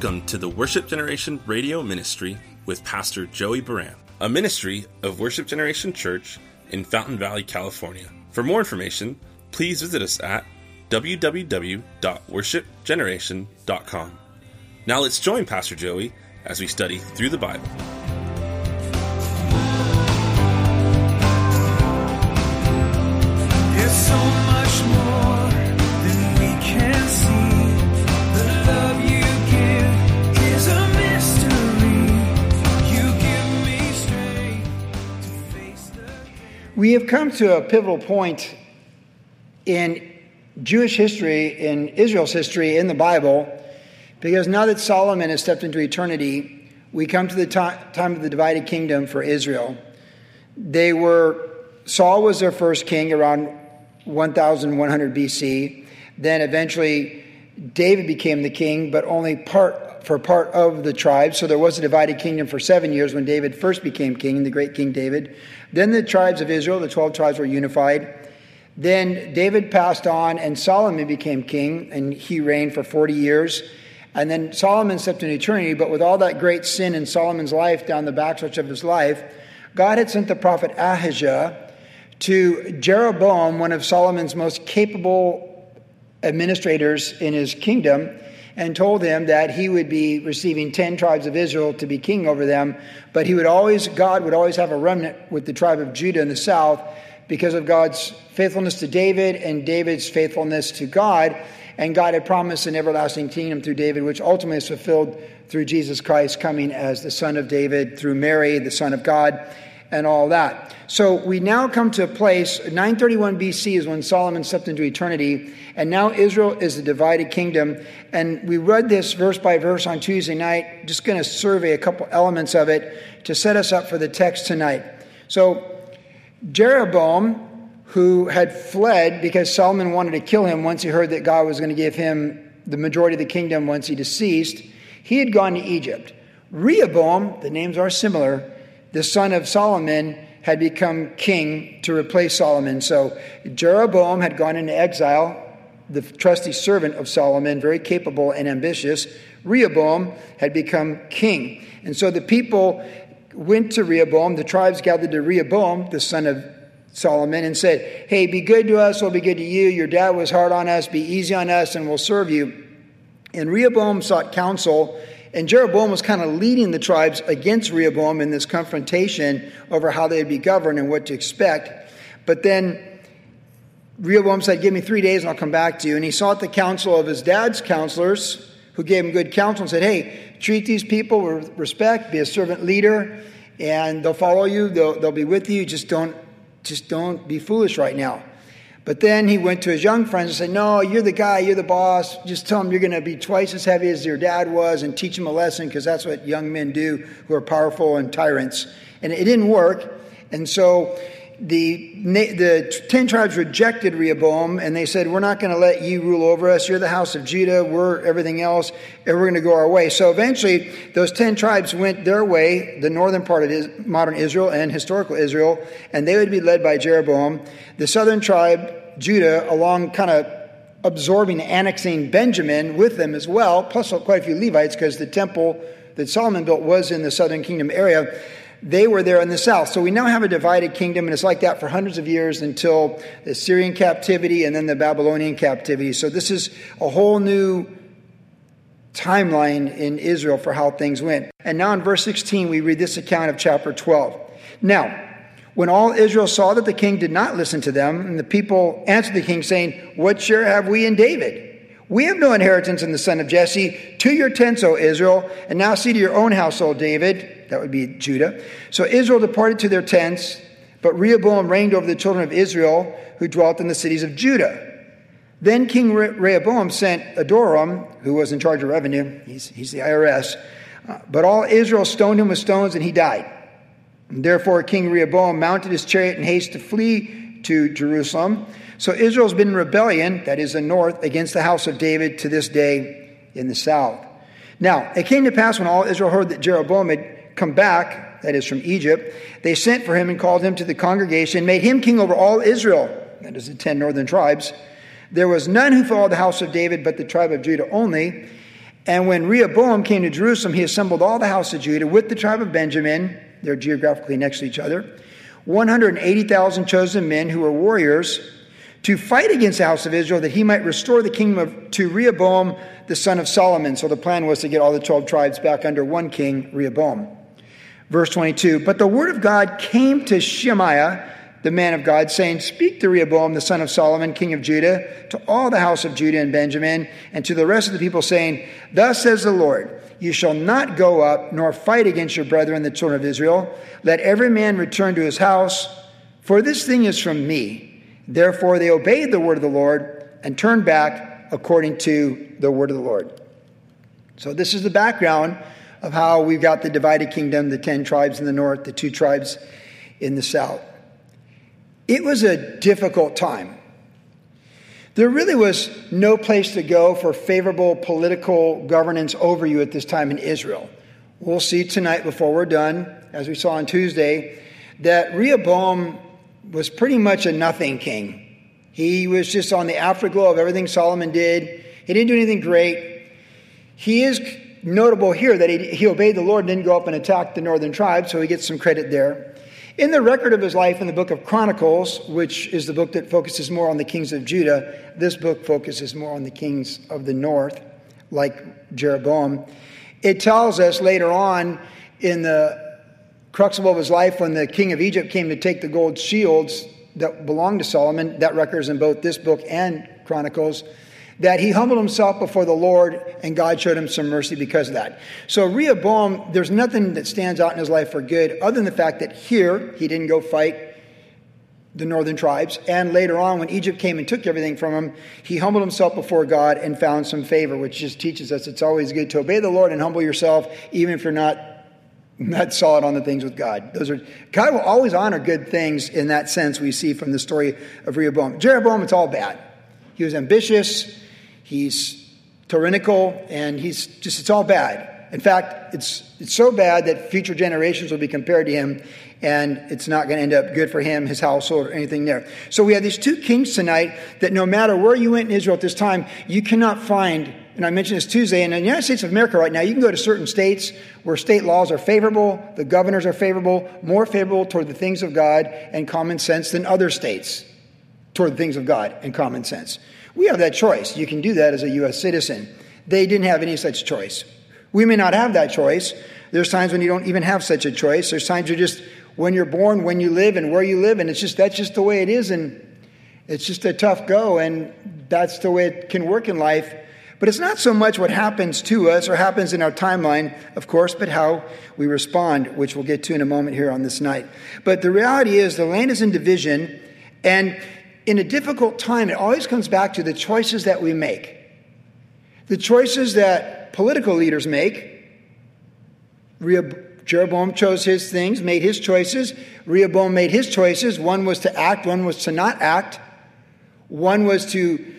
Welcome to the Worship Generation Radio Ministry with Pastor Joey Buran, a ministry of Worship Generation Church in Fountain Valley, California. For more information, please visit us at www.worshipgeneration.com. Now let's join Pastor Joey as we study through the Bible. There's so We have come to a pivotal point in Jewish history, in Israel's history, in the Bible, because now that Solomon has stepped into eternity, we come to the ti- time of the divided kingdom for Israel. They were, Saul was their first king around 1100 BC. Then eventually David became the king, but only part for part of the tribe. So there was a divided kingdom for seven years when David first became king, the great King David. Then the tribes of Israel, the 12 tribes, were unified. Then David passed on, and Solomon became king, and he reigned for 40 years. And then Solomon stepped into eternity, but with all that great sin in Solomon's life down the backstretch of his life, God had sent the prophet Ahijah to Jeroboam, one of Solomon's most capable administrators in his kingdom, and told them that he would be receiving 10 tribes of Israel to be king over them, but he would always, God would always have a remnant with the tribe of Judah in the south because of God's faithfulness to David and David's faithfulness to God. And God had promised an everlasting kingdom through David, which ultimately is fulfilled through Jesus Christ coming as the son of David, through Mary, the son of God, and all that. So we now come to a place, 931 BC is when Solomon stepped into eternity, and now Israel is a divided kingdom. And we read this verse by verse on Tuesday night, just going to survey a couple elements of it to set us up for the text tonight. So Jeroboam, who had fled because Solomon wanted to kill him once he heard that God was going to give him the majority of the kingdom once he deceased, he had gone to Egypt. Rehoboam, the names are similar, the son of Solomon, had become king to replace Solomon. So Jeroboam had gone into exile, the trusty servant of Solomon, very capable and ambitious. Rehoboam had become king. And so the people went to Rehoboam, the tribes gathered to Rehoboam, the son of Solomon, and said, Hey, be good to us, we'll be good to you. Your dad was hard on us, be easy on us, and we'll serve you. And Rehoboam sought counsel, and Jeroboam was kind of leading the tribes against Rehoboam in this confrontation over how they'd be governed and what to expect. But then Rehoboam said, Give me three days and I'll come back to you. And he sought the counsel of his dad's counselors, who gave him good counsel and said, Hey, treat these people with respect, be a servant leader, and they'll follow you, they'll, they'll be with you. Just don't, just don't be foolish right now. But then he went to his young friends and said, No, you're the guy, you're the boss. Just tell him you're going to be twice as heavy as your dad was and teach him a lesson because that's what young men do who are powerful and tyrants. And it didn't work. And so the, the 10 tribes rejected Rehoboam and they said, We're not going to let you rule over us. You're the house of Judah. We're everything else. And we're going to go our way. So eventually, those 10 tribes went their way, the northern part of modern Israel and historical Israel, and they would be led by Jeroboam. The southern tribe, Judah, along kind of absorbing, annexing Benjamin with them as well, plus quite a few Levites, because the temple that Solomon built was in the southern kingdom area. They were there in the south. So we now have a divided kingdom, and it's like that for hundreds of years until the Syrian captivity and then the Babylonian captivity. So this is a whole new timeline in Israel for how things went. And now in verse 16, we read this account of chapter 12. Now, when all Israel saw that the king did not listen to them, and the people answered the king, saying, What share have we in David? We have no inheritance in the son of Jesse. To your tents, O Israel, and now see to your own household, David. That would be Judah. So Israel departed to their tents, but Rehoboam reigned over the children of Israel who dwelt in the cities of Judah. Then King Rehoboam sent Adoram, who was in charge of revenue, he's, he's the IRS, uh, but all Israel stoned him with stones and he died. And therefore, King Rehoboam mounted his chariot in haste to flee to Jerusalem. So Israel's been in rebellion, that is the north, against the house of David to this day in the south. Now, it came to pass when all Israel heard that Jeroboam had come back, that is from Egypt, they sent for him and called him to the congregation, and made him king over all Israel, that is the ten northern tribes. There was none who followed the house of David but the tribe of Judah only. And when Rehoboam came to Jerusalem, he assembled all the house of Judah with the tribe of Benjamin, they're geographically next to each other, 180,000 chosen men who were warriors to fight against the house of Israel that he might restore the kingdom of, to Rehoboam, the son of Solomon. So the plan was to get all the 12 tribes back under one king, Rehoboam. Verse 22 But the word of God came to Shemaiah, the man of God, saying, Speak to Rehoboam, the son of Solomon, king of Judah, to all the house of Judah and Benjamin, and to the rest of the people, saying, Thus says the Lord, You shall not go up nor fight against your brethren, the children of Israel. Let every man return to his house, for this thing is from me. Therefore they obeyed the word of the Lord and turned back according to the word of the Lord. So, this is the background of how we've got the divided kingdom, the 10 tribes in the north, the two tribes in the south. It was a difficult time. There really was no place to go for favorable political governance over you at this time in Israel. We'll see tonight before we're done, as we saw on Tuesday, that Rehoboam was pretty much a nothing king. He was just on the afterglow of everything Solomon did. He didn't do anything great. He is notable here that he, he obeyed the Lord and didn't go up and attack the northern tribes, so he gets some credit there. In the record of his life in the book of Chronicles, which is the book that focuses more on the kings of Judah, this book focuses more on the kings of the north, like Jeroboam. It tells us later on in the crux of his life when the king of Egypt came to take the gold shields that belonged to Solomon, that record is in both this book and Chronicles, that he humbled himself before the Lord and God showed him some mercy because of that. So Rehoboam, there's nothing that stands out in his life for good other than the fact that here he didn't go fight the northern tribes. And later on, when Egypt came and took everything from him, he humbled himself before God and found some favor, which just teaches us it's always good to obey the Lord and humble yourself, even if you're not not solid on the things with God. Those are God will always honor good things in that sense we see from the story of Rehoboam. Jeroboam, it's all bad. He was ambitious, he's tyrannical, and he's just it's all bad. In fact, it's it's so bad that future generations will be compared to him, and it's not going to end up good for him, his household, or anything there. So we have these two kings tonight that no matter where you went in Israel at this time, you cannot find and I mentioned this Tuesday, in the United States of America right now, you can go to certain states where state laws are favorable, the governors are favorable, more favorable toward the things of God and common sense than other states toward the things of God and common sense. We have that choice. You can do that as a U.S. citizen. They didn't have any such choice. We may not have that choice. There's times when you don't even have such a choice. There's times you're just when you're born, when you live, and where you live, and it's just that's just the way it is, and it's just a tough go, and that's the way it can work in life. But it's not so much what happens to us or happens in our timeline, of course, but how we respond, which we'll get to in a moment here on this night. But the reality is the land is in division, and in a difficult time, it always comes back to the choices that we make. The choices that political leaders make. Jeroboam chose his things, made his choices. Rehoboam made his choices. One was to act, one was to not act. One was to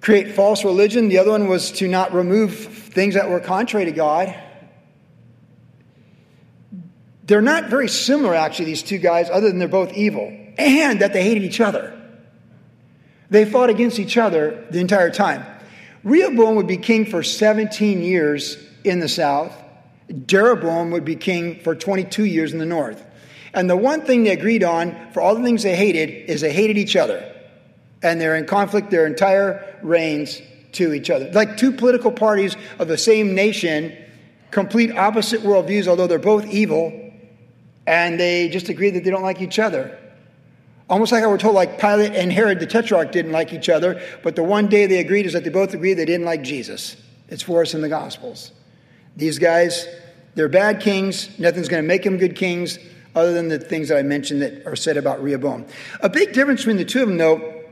create false religion. The other one was to not remove things that were contrary to God. They're not very similar, actually, these two guys, other than they're both evil and that they hated each other. They fought against each other the entire time. Rehoboam would be king for 17 years in the south. Jeroboam would be king for 22 years in the north. And the one thing they agreed on for all the things they hated is they hated each other and they're in conflict their entire reigns to each other. Like two political parties of the same nation, complete opposite worldviews, although they're both evil, and they just agree that they don't like each other. Almost like I were told, like Pilate and Herod the Tetrarch didn't like each other, but the one day they agreed is that they both agreed they didn't like Jesus. It's for us in the Gospels. These guys, they're bad kings. Nothing's going to make them good kings other than the things that I mentioned that are said about Rehoboam. A big difference between the two of them, though,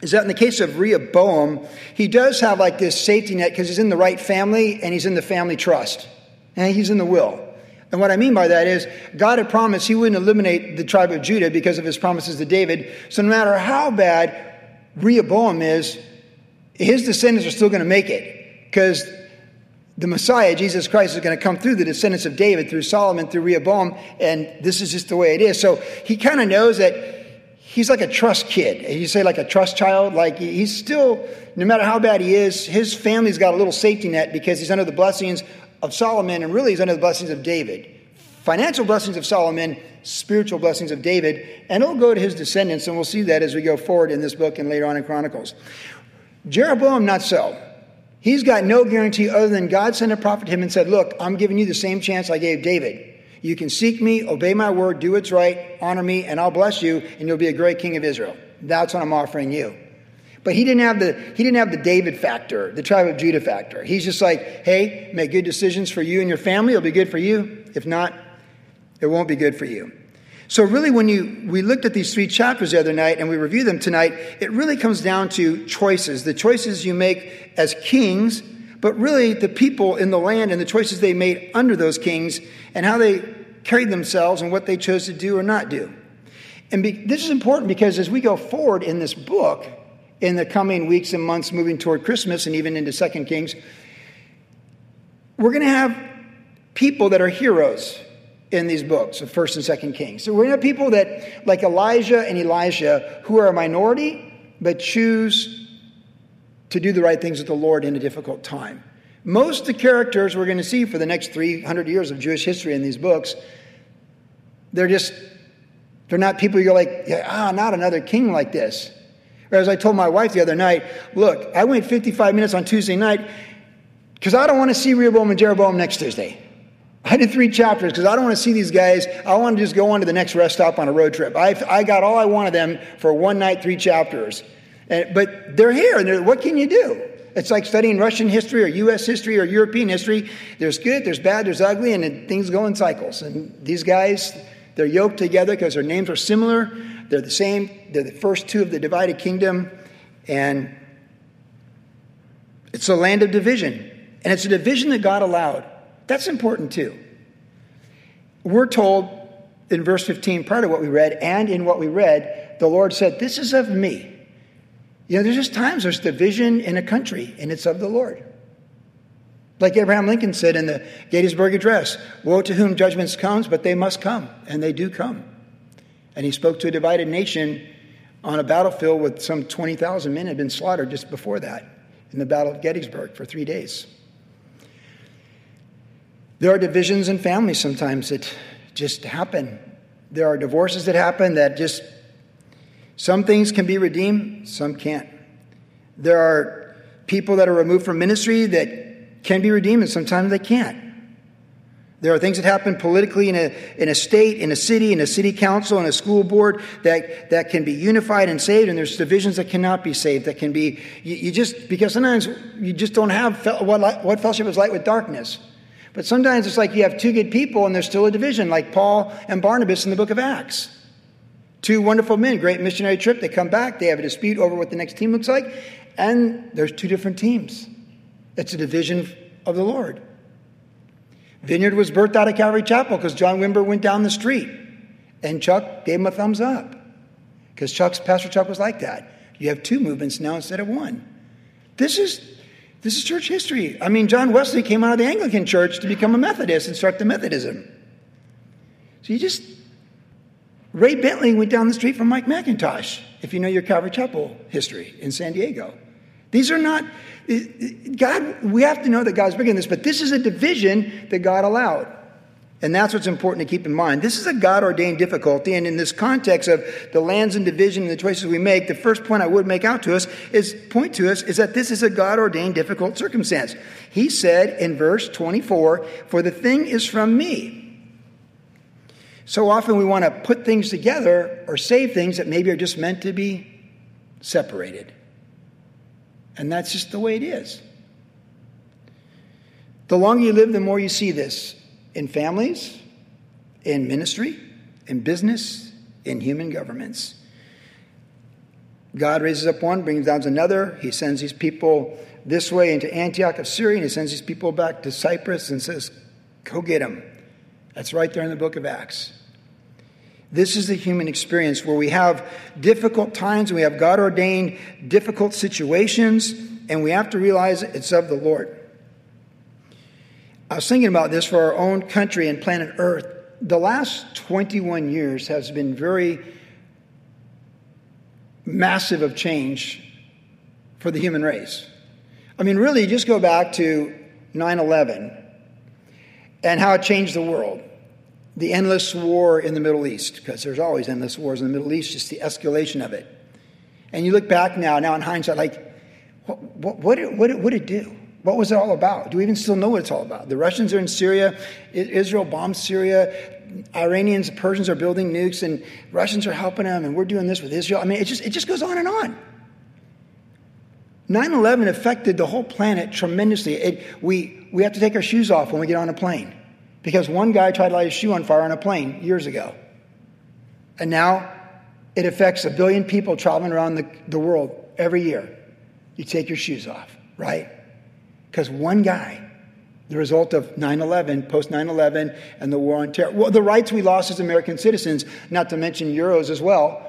is that in the case of Rehoboam, he does have like this safety net because he's in the right family and he's in the family trust and he's in the will. And what I mean by that is God had promised he wouldn't eliminate the tribe of Judah because of his promises to David. So no matter how bad Rehoboam is, his descendants are still going to make it because the Messiah, Jesus Christ, is going to come through the descendants of David, through Solomon, through Rehoboam, and this is just the way it is. So he kind of knows that he's like a trust kid. You say like a trust child, like he's still, no matter how bad he is, his family's got a little safety net because he's under the blessings of Solomon and really he's under the blessings of David. Financial blessings of Solomon, spiritual blessings of David, and it'll go to his descendants, and we'll see that as we go forward in this book and later on in Chronicles. Jeroboam, not so. He's got no guarantee other than God sent a prophet to him and said, Look, I'm giving you the same chance I gave David. You can seek me, obey my word, do what's right, honor me, and I'll bless you, and you'll be a great king of Israel. That's what I'm offering you. But he didn't have the he didn't have the David factor, the tribe of Judah factor. He's just like, hey, make good decisions for you and your family. It'll be good for you. If not, it won't be good for you. So really, when you we looked at these three chapters the other night and we review them tonight, it really comes down to choices. The choices you make as kings, but really the people in the land and the choices they made under those kings and how they carried themselves and what they chose to do or not do. And be, this is important because as we go forward in this book, in the coming weeks and months moving toward Christmas and even into Second Kings, we're going to have people that are heroes in these books of First and Second Kings. So we're going to have people that, like Elijah and Elisha, who are a minority but choose to do the right things with the Lord in a difficult time. Most of the characters we're going to see for the next 300 years of Jewish history in these books, they're just, they're not people you're like, ah, not another king like this. As I told my wife the other night, look, I went 55 minutes on Tuesday night because I don't want to see Rehoboam and Jeroboam next Tuesday. I did three chapters because I don't want to see these guys. I want to just go on to the next rest stop on a road trip. I, I got all I wanted them for one night, three chapters. And, but they're here, and they're, what can you do? It's like studying Russian history or U.S. history or European history. There's good, there's bad, there's ugly, and things go in cycles. And these guys, they're yoked together because their names are similar. They're the same. They're the first two of the divided kingdom. And it's a land of division. And it's a division that God allowed. That's important too. We're told in verse 15, part of what we read, and in what we read, the Lord said, This is of me. You know, there's just times there's division in a country, and it's of the Lord. Like Abraham Lincoln said in the Gettysburg Address Woe to whom judgments comes, but they must come, and they do come. And he spoke to a divided nation on a battlefield with some 20,000 men had been slaughtered just before that in the Battle of Gettysburg for three days. There are divisions in families sometimes that just happen. There are divorces that happen that just, some things can be redeemed, some can't. There are people that are removed from ministry that can be redeemed, and sometimes they can't. There are things that happen politically in a, in a state, in a city, in a city council, in a school board that, that can be unified and saved, and there's divisions that cannot be saved, that can be, you, you just, because sometimes you just don't have fel- what, what fellowship is light with darkness. But sometimes it's like you have two good people and there's still a division, like Paul and Barnabas in the book of Acts. Two wonderful men, great missionary trip. They come back, they have a dispute over what the next team looks like, and there's two different teams. It's a division of the Lord. Vineyard was birthed out of Calvary Chapel because John Wimber went down the street and Chuck gave him a thumbs up because Chuck's Pastor Chuck was like that. You have two movements now instead of one. This is this is church history. I mean, John Wesley came out of the Anglican church to become a Methodist and start the Methodism. So you just Ray Bentley went down the street from Mike MacIntosh, if you know your Calvary Chapel history in San Diego. These are not, God, we have to know that God's bigger than this, but this is a division that God allowed. And that's what's important to keep in mind. This is a God ordained difficulty. And in this context of the lands and division and the choices we make, the first point I would make out to us is point to us is that this is a God ordained difficult circumstance. He said in verse 24, For the thing is from me. So often we want to put things together or save things that maybe are just meant to be separated. And that's just the way it is. The longer you live, the more you see this in families, in ministry, in business, in human governments. God raises up one, brings down another. He sends these people this way into Antioch of Syria, and he sends these people back to Cyprus and says, Go get them. That's right there in the book of Acts. This is the human experience where we have difficult times, we have God ordained difficult situations, and we have to realize it's of the Lord. I was thinking about this for our own country and planet Earth. The last 21 years has been very massive of change for the human race. I mean, really, just go back to 9 11 and how it changed the world. The endless war in the Middle East, because there's always endless wars in the Middle East, just the escalation of it. And you look back now, now in hindsight, like, what, what, what, what, what did it do? What was it all about? Do we even still know what it's all about? The Russians are in Syria, Israel bombed Syria, Iranians, Persians are building nukes, and Russians are helping them, and we're doing this with Israel. I mean, it just, it just goes on and on. 9 11 affected the whole planet tremendously. It, we, we have to take our shoes off when we get on a plane because one guy tried to light his shoe on fire on a plane years ago. And now it affects a billion people traveling around the, the world every year. You take your shoes off, right? Because one guy, the result of 9 11, post 9 11, and the war on terror, well, the rights we lost as American citizens, not to mention Euros as well,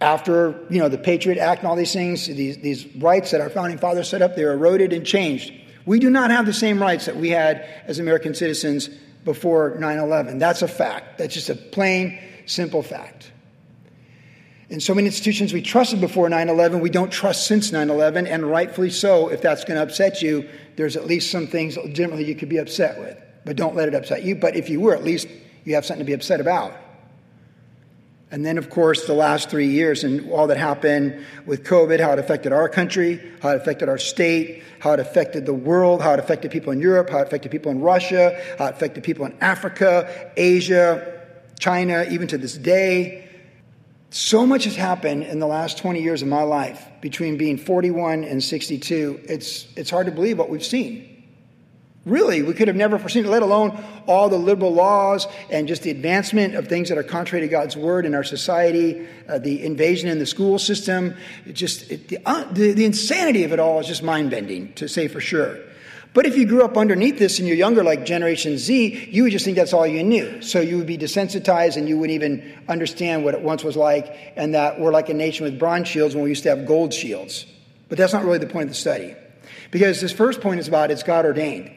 after you know the Patriot Act and all these things, these, these rights that our founding fathers set up, they're eroded and changed. We do not have the same rights that we had as American citizens before 9 11. That's a fact. That's just a plain, simple fact. And so many institutions we trusted before 9 11, we don't trust since 9 11, and rightfully so. If that's going to upset you, there's at least some things legitimately you could be upset with. But don't let it upset you. But if you were, at least you have something to be upset about. And then, of course, the last three years and all that happened with COVID, how it affected our country, how it affected our state, how it affected the world, how it affected people in Europe, how it affected people in Russia, how it affected people in Africa, Asia, China, even to this day. So much has happened in the last 20 years of my life between being 41 and 62. It's, it's hard to believe what we've seen. Really, we could have never foreseen it, let alone all the liberal laws and just the advancement of things that are contrary to God's word in our society, uh, the invasion in the school system. It just it, the, uh, the, the insanity of it all is just mind bending, to say for sure. But if you grew up underneath this and you're younger, like Generation Z, you would just think that's all you knew. So you would be desensitized and you wouldn't even understand what it once was like, and that we're like a nation with bronze shields when we used to have gold shields. But that's not really the point of the study. Because this first point is about it's God ordained.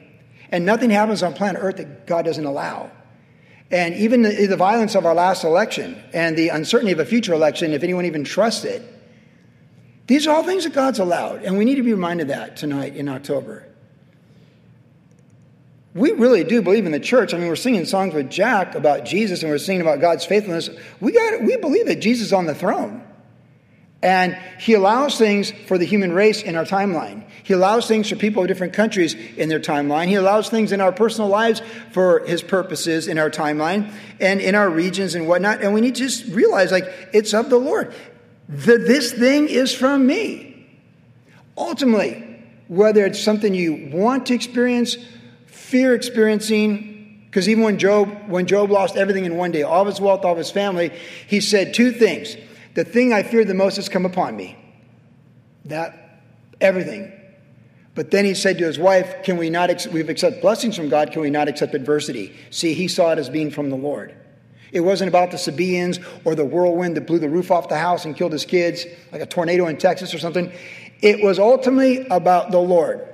And nothing happens on planet Earth that God doesn't allow. And even the, the, violence of our last election and the uncertainty of a future election, if anyone even trusts it, these are all things that God's allowed. And we need to be reminded of that tonight in October. We really do believe in the church. I mean, we're singing songs with Jack about Jesus and we're singing about God's faithfulness. We, got, we believe that Jesus is on the throne. And he allows things for the human race in our timeline. He allows things for people of different countries in their timeline. He allows things in our personal lives for his purposes in our timeline and in our regions and whatnot. And we need to just realize, like, it's of the Lord. The, this thing is from me. Ultimately, whether it's something you want to experience, fear experiencing, because even when Job, when Job lost everything in one day, all of his wealth, all of his family, he said two things. The thing I feared the most has come upon me. That, everything. But then he said to his wife, Can we not, we've accepted blessings from God, can we not accept adversity? See, he saw it as being from the Lord. It wasn't about the Sabaeans or the whirlwind that blew the roof off the house and killed his kids, like a tornado in Texas or something. It was ultimately about the Lord.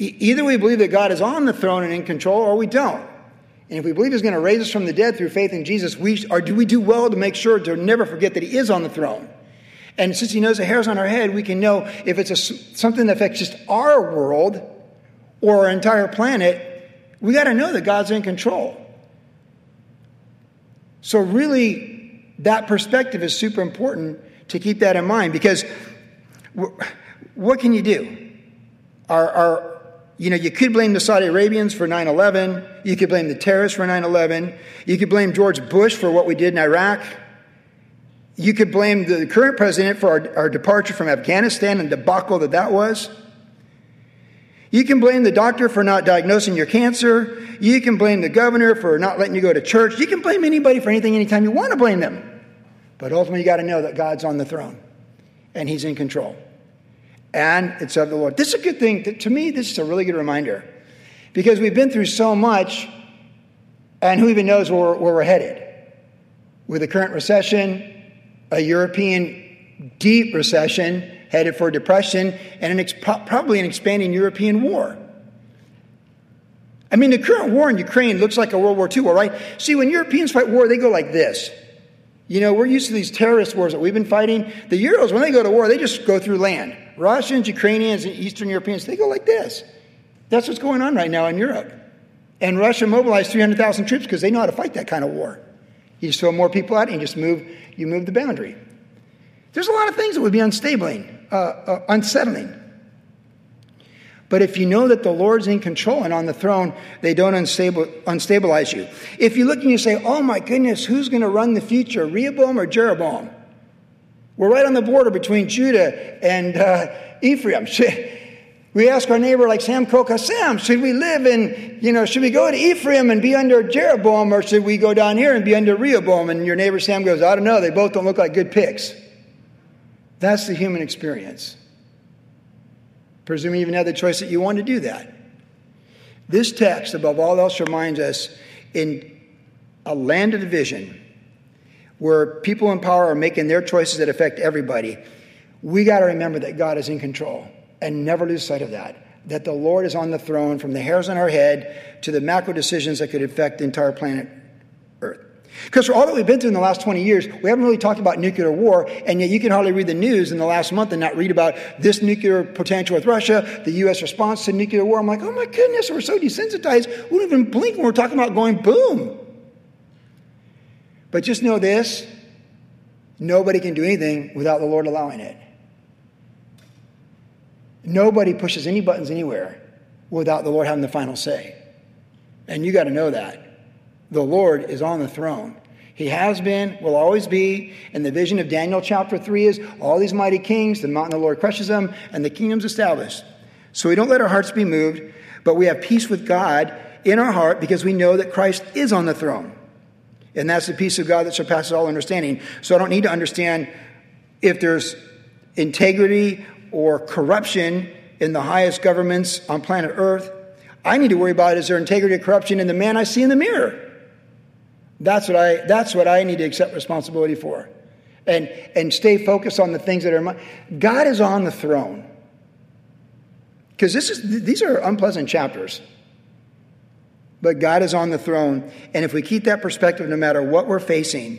E- either we believe that God is on the throne and in control, or we don't. And if we believe He's going to raise us from the dead through faith in Jesus, we are, do we do well to make sure to never forget that He is on the throne? And since He knows the hairs on our head, we can know if it's a, something that affects just our world or our entire planet, we got to know that God's in control. So, really, that perspective is super important to keep that in mind because what can you do? Our, our, you know, you could blame the Saudi Arabians for 9 11. You could blame the terrorists for 9 11. You could blame George Bush for what we did in Iraq. You could blame the current president for our, our departure from Afghanistan and debacle that that was. You can blame the doctor for not diagnosing your cancer. You can blame the governor for not letting you go to church. You can blame anybody for anything anytime you want to blame them. But ultimately, you got to know that God's on the throne and He's in control and it's of the Lord. This is a good thing. To me, this is a really good reminder because we've been through so much, and who even knows where, where we're headed? With the current recession, a European deep recession headed for depression, and an probably an expanding European war. I mean, the current war in Ukraine looks like a World War II war, right? See, when Europeans fight war, they go like this. You know, we're used to these terrorist wars that we've been fighting. The Euros, when they go to war, they just go through land. Russians, Ukrainians, and Eastern Europeans, they go like this. That's what's going on right now in Europe. And Russia mobilized 300,000 troops because they know how to fight that kind of war. You just throw more people out and you just move, you move the boundary. There's a lot of things that would be unstable, uh, uh, unsettling. But if you know that the Lord's in control and on the throne, they don't unstable, unstabilize you. If you look and you say, oh my goodness, who's going to run the future, Rehoboam or Jeroboam? We're right on the border between Judah and uh, Ephraim. We ask our neighbor like Sam Coca, Sam, should we live in, you know, should we go to Ephraim and be under Jeroboam or should we go down here and be under Rehoboam? And your neighbor Sam goes, I don't know, they both don't look like good picks. That's the human experience. Presuming you even had the choice that you want to do that. This text, above all else, reminds us in a land of division where people in power are making their choices that affect everybody, we got to remember that God is in control and never lose sight of that. That the Lord is on the throne from the hairs on our head to the macro decisions that could affect the entire planet Earth. Because for all that we've been through in the last 20 years, we haven't really talked about nuclear war, and yet you can hardly read the news in the last month and not read about this nuclear potential with Russia, the U.S. response to nuclear war. I'm like, oh my goodness, we're so desensitized, we don't even blink when we're talking about going boom. But just know this nobody can do anything without the Lord allowing it. Nobody pushes any buttons anywhere without the Lord having the final say. And you got to know that. The Lord is on the throne. He has been, will always be. And the vision of Daniel chapter 3 is all these mighty kings, the mountain of the Lord crushes them, and the kingdom's established. So we don't let our hearts be moved, but we have peace with God in our heart because we know that Christ is on the throne. And that's the peace of God that surpasses all understanding. So I don't need to understand if there's integrity or corruption in the highest governments on planet Earth. I need to worry about is there integrity or corruption in the man I see in the mirror. That's what I, that's what I need to accept responsibility for. And, and stay focused on the things that are mine. God is on the throne. Because this is, these are unpleasant chapters. But God is on the throne. And if we keep that perspective, no matter what we're facing,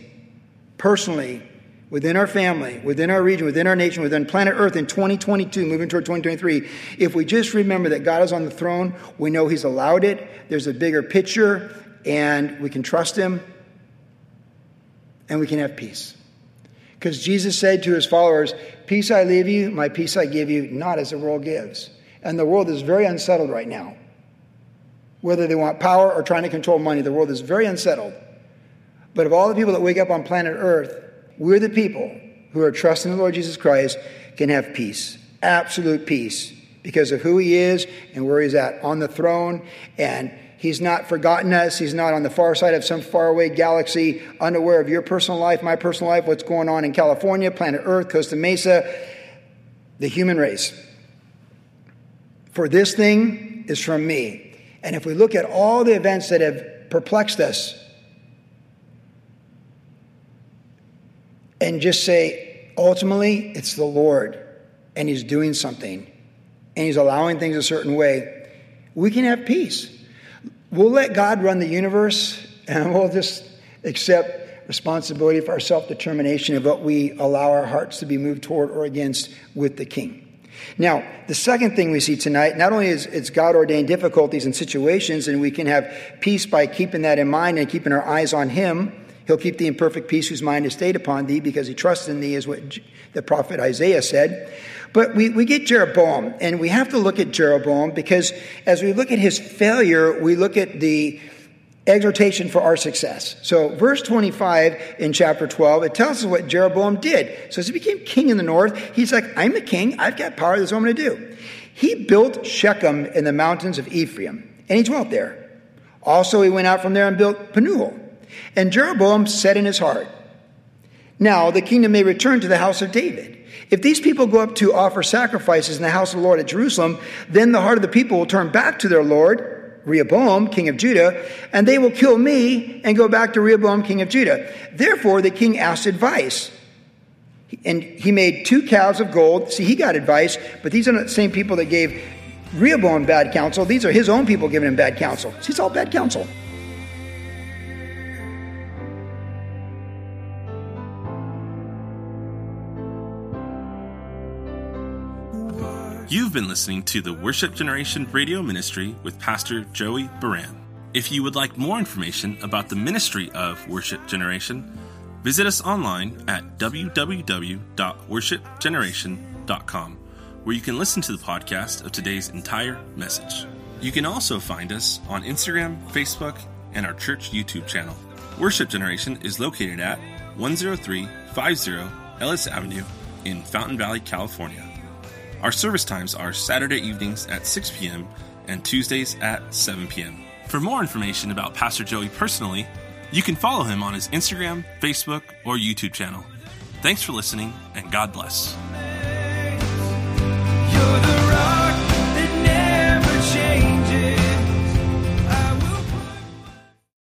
personally, within our family, within our region, within our nation, within planet Earth in 2022, moving toward 2023, if we just remember that God is on the throne, we know He's allowed it, there's a bigger picture, and we can trust Him, and we can have peace. Because Jesus said to His followers, Peace I leave you, my peace I give you, not as the world gives. And the world is very unsettled right now. Whether they want power or trying to control money, the world is very unsettled. But of all the people that wake up on planet Earth, we're the people who are trusting the Lord Jesus Christ can have peace, absolute peace, because of who He is and where He's at on the throne. And He's not forgotten us. He's not on the far side of some faraway galaxy, unaware of your personal life, my personal life, what's going on in California, planet Earth, Costa Mesa, the human race. For this thing is from me. And if we look at all the events that have perplexed us, and just say, ultimately, it's the Lord, and He's doing something, and He's allowing things a certain way, we can have peace. We'll let God run the universe, and we'll just accept responsibility for our self determination of what we allow our hearts to be moved toward or against with the King. Now, the second thing we see tonight, not only is it's God ordained difficulties and situations, and we can have peace by keeping that in mind and keeping our eyes on Him, He'll keep thee in perfect peace whose mind is stayed upon thee because he trusts in thee, is what the prophet Isaiah said. But we, we get Jeroboam, and we have to look at Jeroboam because as we look at his failure, we look at the exhortation for our success. So, verse 25 in chapter 12, it tells us what Jeroboam did. So, as he became king in the north, he's like, I'm the king, I've got power, this is what I'm going to do. He built Shechem in the mountains of Ephraim, and he dwelt there. Also, he went out from there and built Penuel. And Jeroboam said in his heart, Now the kingdom may return to the house of David. If these people go up to offer sacrifices in the house of the Lord at Jerusalem, then the heart of the people will turn back to their Lord, Rehoboam, king of Judah, and they will kill me and go back to Rehoboam, king of Judah. Therefore, the king asked advice. And he made two calves of gold. See, he got advice, but these are not the same people that gave Rehoboam bad counsel. These are his own people giving him bad counsel. See, it's all bad counsel. You've been listening to the Worship Generation Radio Ministry with Pastor Joey Buran. If you would like more information about the ministry of Worship Generation, visit us online at www.worshipgeneration.com, where you can listen to the podcast of today's entire message. You can also find us on Instagram, Facebook, and our church YouTube channel. Worship Generation is located at 10350 Ellis Avenue in Fountain Valley, California. Our service times are Saturday evenings at 6 p.m. and Tuesdays at 7 p.m. For more information about Pastor Joey personally, you can follow him on his Instagram, Facebook, or YouTube channel. Thanks for listening, and God bless.